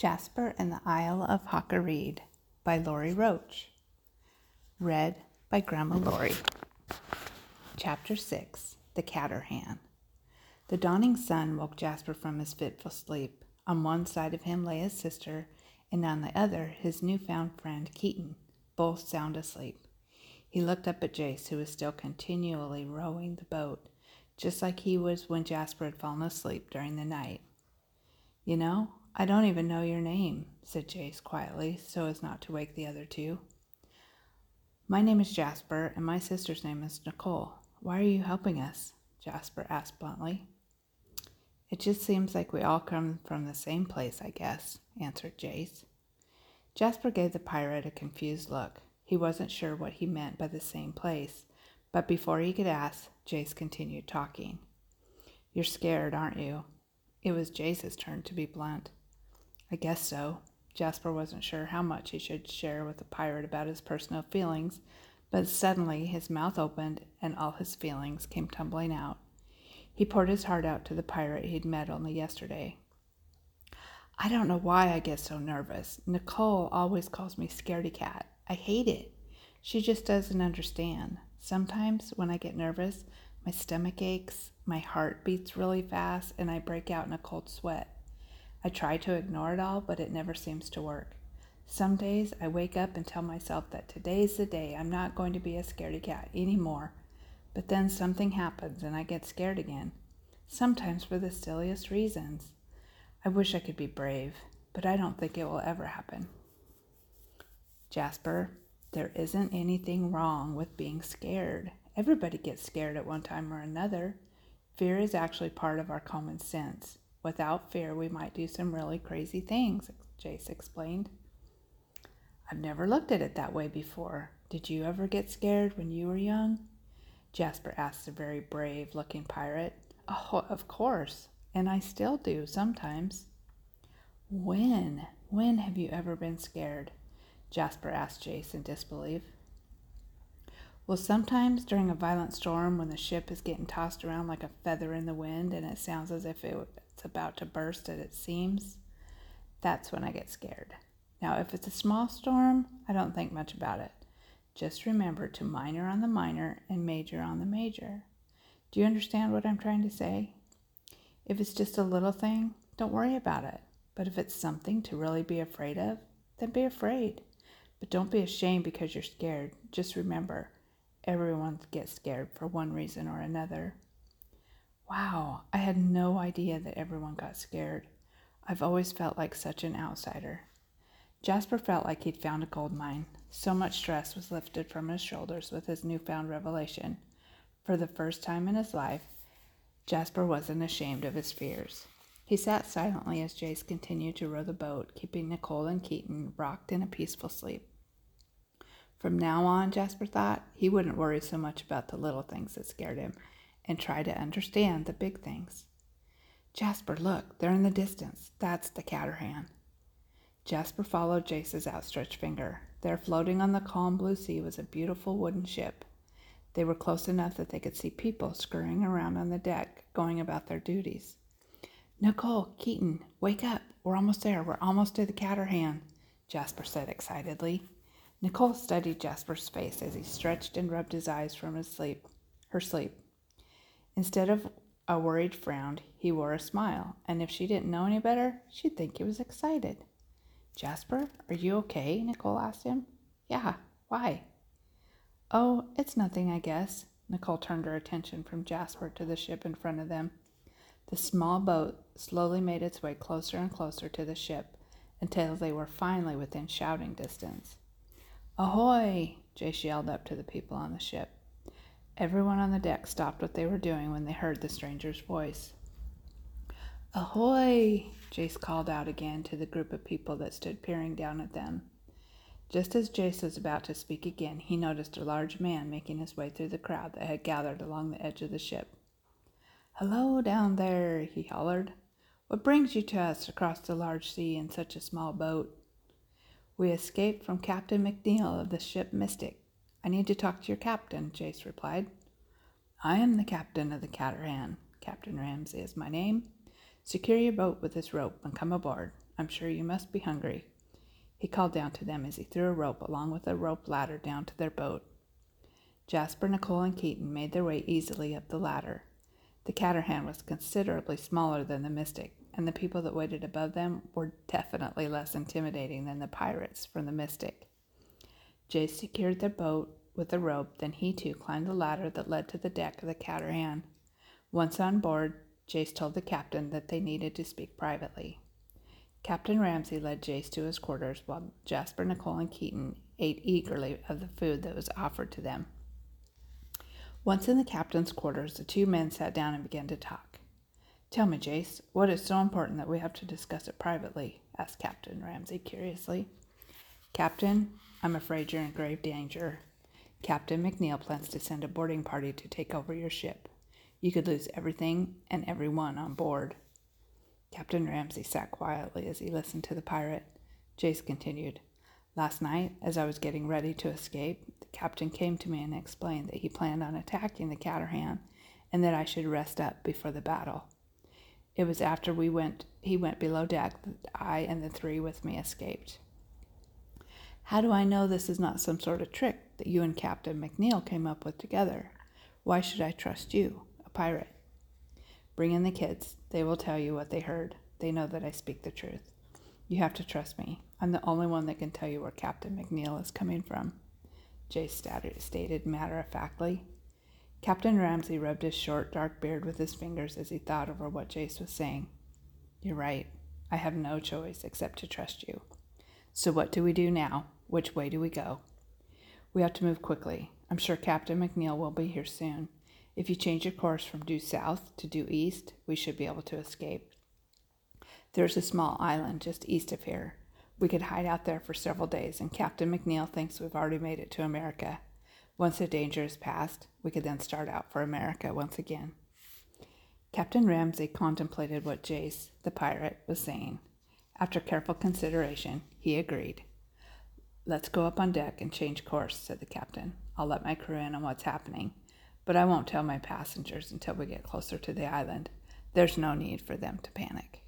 Jasper and the Isle of Hawkareed by Laurie Roach. Read by Grandma Laurie. Chapter 6 The Caterhan. The dawning sun woke Jasper from his fitful sleep. On one side of him lay his sister, and on the other his new-found friend Keaton, both sound asleep. He looked up at Jace, who was still continually rowing the boat, just like he was when Jasper had fallen asleep during the night. You know, I don't even know your name, said Jace quietly, so as not to wake the other two. My name is Jasper, and my sister's name is Nicole. Why are you helping us? Jasper asked bluntly. It just seems like we all come from the same place, I guess, answered Jace. Jasper gave the pirate a confused look. He wasn't sure what he meant by the same place, but before he could ask, Jace continued talking. You're scared, aren't you? It was Jace's turn to be blunt. I guess so. Jasper wasn't sure how much he should share with the pirate about his personal feelings, but suddenly his mouth opened and all his feelings came tumbling out. He poured his heart out to the pirate he'd met only yesterday. I don't know why I get so nervous. Nicole always calls me scaredy cat. I hate it. She just doesn't understand. Sometimes when I get nervous, my stomach aches, my heart beats really fast, and I break out in a cold sweat. I try to ignore it all, but it never seems to work. Some days I wake up and tell myself that today's the day I'm not going to be a scaredy cat anymore. But then something happens and I get scared again. Sometimes for the silliest reasons. I wish I could be brave, but I don't think it will ever happen. Jasper, there isn't anything wrong with being scared. Everybody gets scared at one time or another. Fear is actually part of our common sense. Without fear, we might do some really crazy things, Jace explained. I've never looked at it that way before. Did you ever get scared when you were young? Jasper asked the very brave looking pirate. Oh, of course, and I still do sometimes. When? When have you ever been scared? Jasper asked Jace in disbelief. Well, sometimes during a violent storm when the ship is getting tossed around like a feather in the wind and it sounds as if it's about to burst at its seams, that's when I get scared. Now, if it's a small storm, I don't think much about it. Just remember to minor on the minor and major on the major. Do you understand what I'm trying to say? If it's just a little thing, don't worry about it. But if it's something to really be afraid of, then be afraid. But don't be ashamed because you're scared. Just remember, Everyone gets scared for one reason or another. Wow, I had no idea that everyone got scared. I've always felt like such an outsider. Jasper felt like he'd found a gold mine. So much stress was lifted from his shoulders with his newfound revelation. For the first time in his life, Jasper wasn't ashamed of his fears. He sat silently as Jace continued to row the boat, keeping Nicole and Keaton rocked in a peaceful sleep. From now on, Jasper thought, he wouldn't worry so much about the little things that scared him and try to understand the big things. Jasper, look, they're in the distance. That's the Caterhan. Jasper followed Jace's outstretched finger. There, floating on the calm blue sea, was a beautiful wooden ship. They were close enough that they could see people scurrying around on the deck, going about their duties. Nicole, Keaton, wake up. We're almost there. We're almost to the Caterhan, Jasper said excitedly. Nicole studied Jasper's face as he stretched and rubbed his eyes from his sleep, her sleep. Instead of a worried frown, he wore a smile, and if she didn't know any better, she'd think he was excited. Jasper, are you okay? Nicole asked him. Yeah, why? Oh, it's nothing, I guess. Nicole turned her attention from Jasper to the ship in front of them. The small boat slowly made its way closer and closer to the ship until they were finally within shouting distance. Ahoy! Jace yelled up to the people on the ship. Everyone on the deck stopped what they were doing when they heard the stranger's voice. Ahoy! Jace called out again to the group of people that stood peering down at them. Just as Jace was about to speak again, he noticed a large man making his way through the crowd that had gathered along the edge of the ship. Hello down there, he hollered. What brings you to us across the large sea in such a small boat? We escaped from Captain McNeil of the ship Mystic. I need to talk to your captain, Jace replied. I am the captain of the Caterhan. Captain Ramsay is my name. Secure your boat with this rope and come aboard. I'm sure you must be hungry. He called down to them as he threw a rope along with a rope ladder down to their boat. Jasper, Nicole, and Keaton made their way easily up the ladder. The Caterhan was considerably smaller than the Mystic, and the people that waited above them were definitely less intimidating than the pirates from the Mystic. Jay secured their boat with a rope, then he too climbed the ladder that led to the deck of the Caterhan. Once on board, Jace told the captain that they needed to speak privately. Captain Ramsey led Jace to his quarters while Jasper, Nicole, and Keaton ate eagerly of the food that was offered to them. Once in the captain's quarters, the two men sat down and began to talk. Tell me, Jace, what is so important that we have to discuss it privately? asked Captain Ramsey curiously. Captain, I'm afraid you're in grave danger. Captain McNeil plans to send a boarding party to take over your ship. You could lose everything and everyone on board. Captain Ramsey sat quietly as he listened to the pirate. Jace continued. Last night, as I was getting ready to escape, the captain came to me and explained that he planned on attacking the Caterhan and that I should rest up before the battle. It was after we went he went below deck that I and the three with me escaped. How do I know this is not some sort of trick that you and Captain McNeil came up with together? Why should I trust you? a pirate. Bring in the kids. They will tell you what they heard. They know that I speak the truth. You have to trust me. I'm the only one that can tell you where Captain McNeil is coming from. Jay stated matter of factly. Captain Ramsey rubbed his short, dark beard with his fingers as he thought over what Jace was saying. You're right. I have no choice except to trust you. So, what do we do now? Which way do we go? We have to move quickly. I'm sure Captain McNeil will be here soon. If you change your course from due south to due east, we should be able to escape. There's a small island just east of here. We could hide out there for several days, and Captain McNeil thinks we've already made it to America. Once the danger is past, we could then start out for America once again. Captain Ramsey contemplated what Jace, the pirate, was saying. After careful consideration, he agreed. Let's go up on deck and change course, said the captain. I'll let my crew in on what's happening but I won't tell my passengers until we get closer to the island. There's no need for them to panic.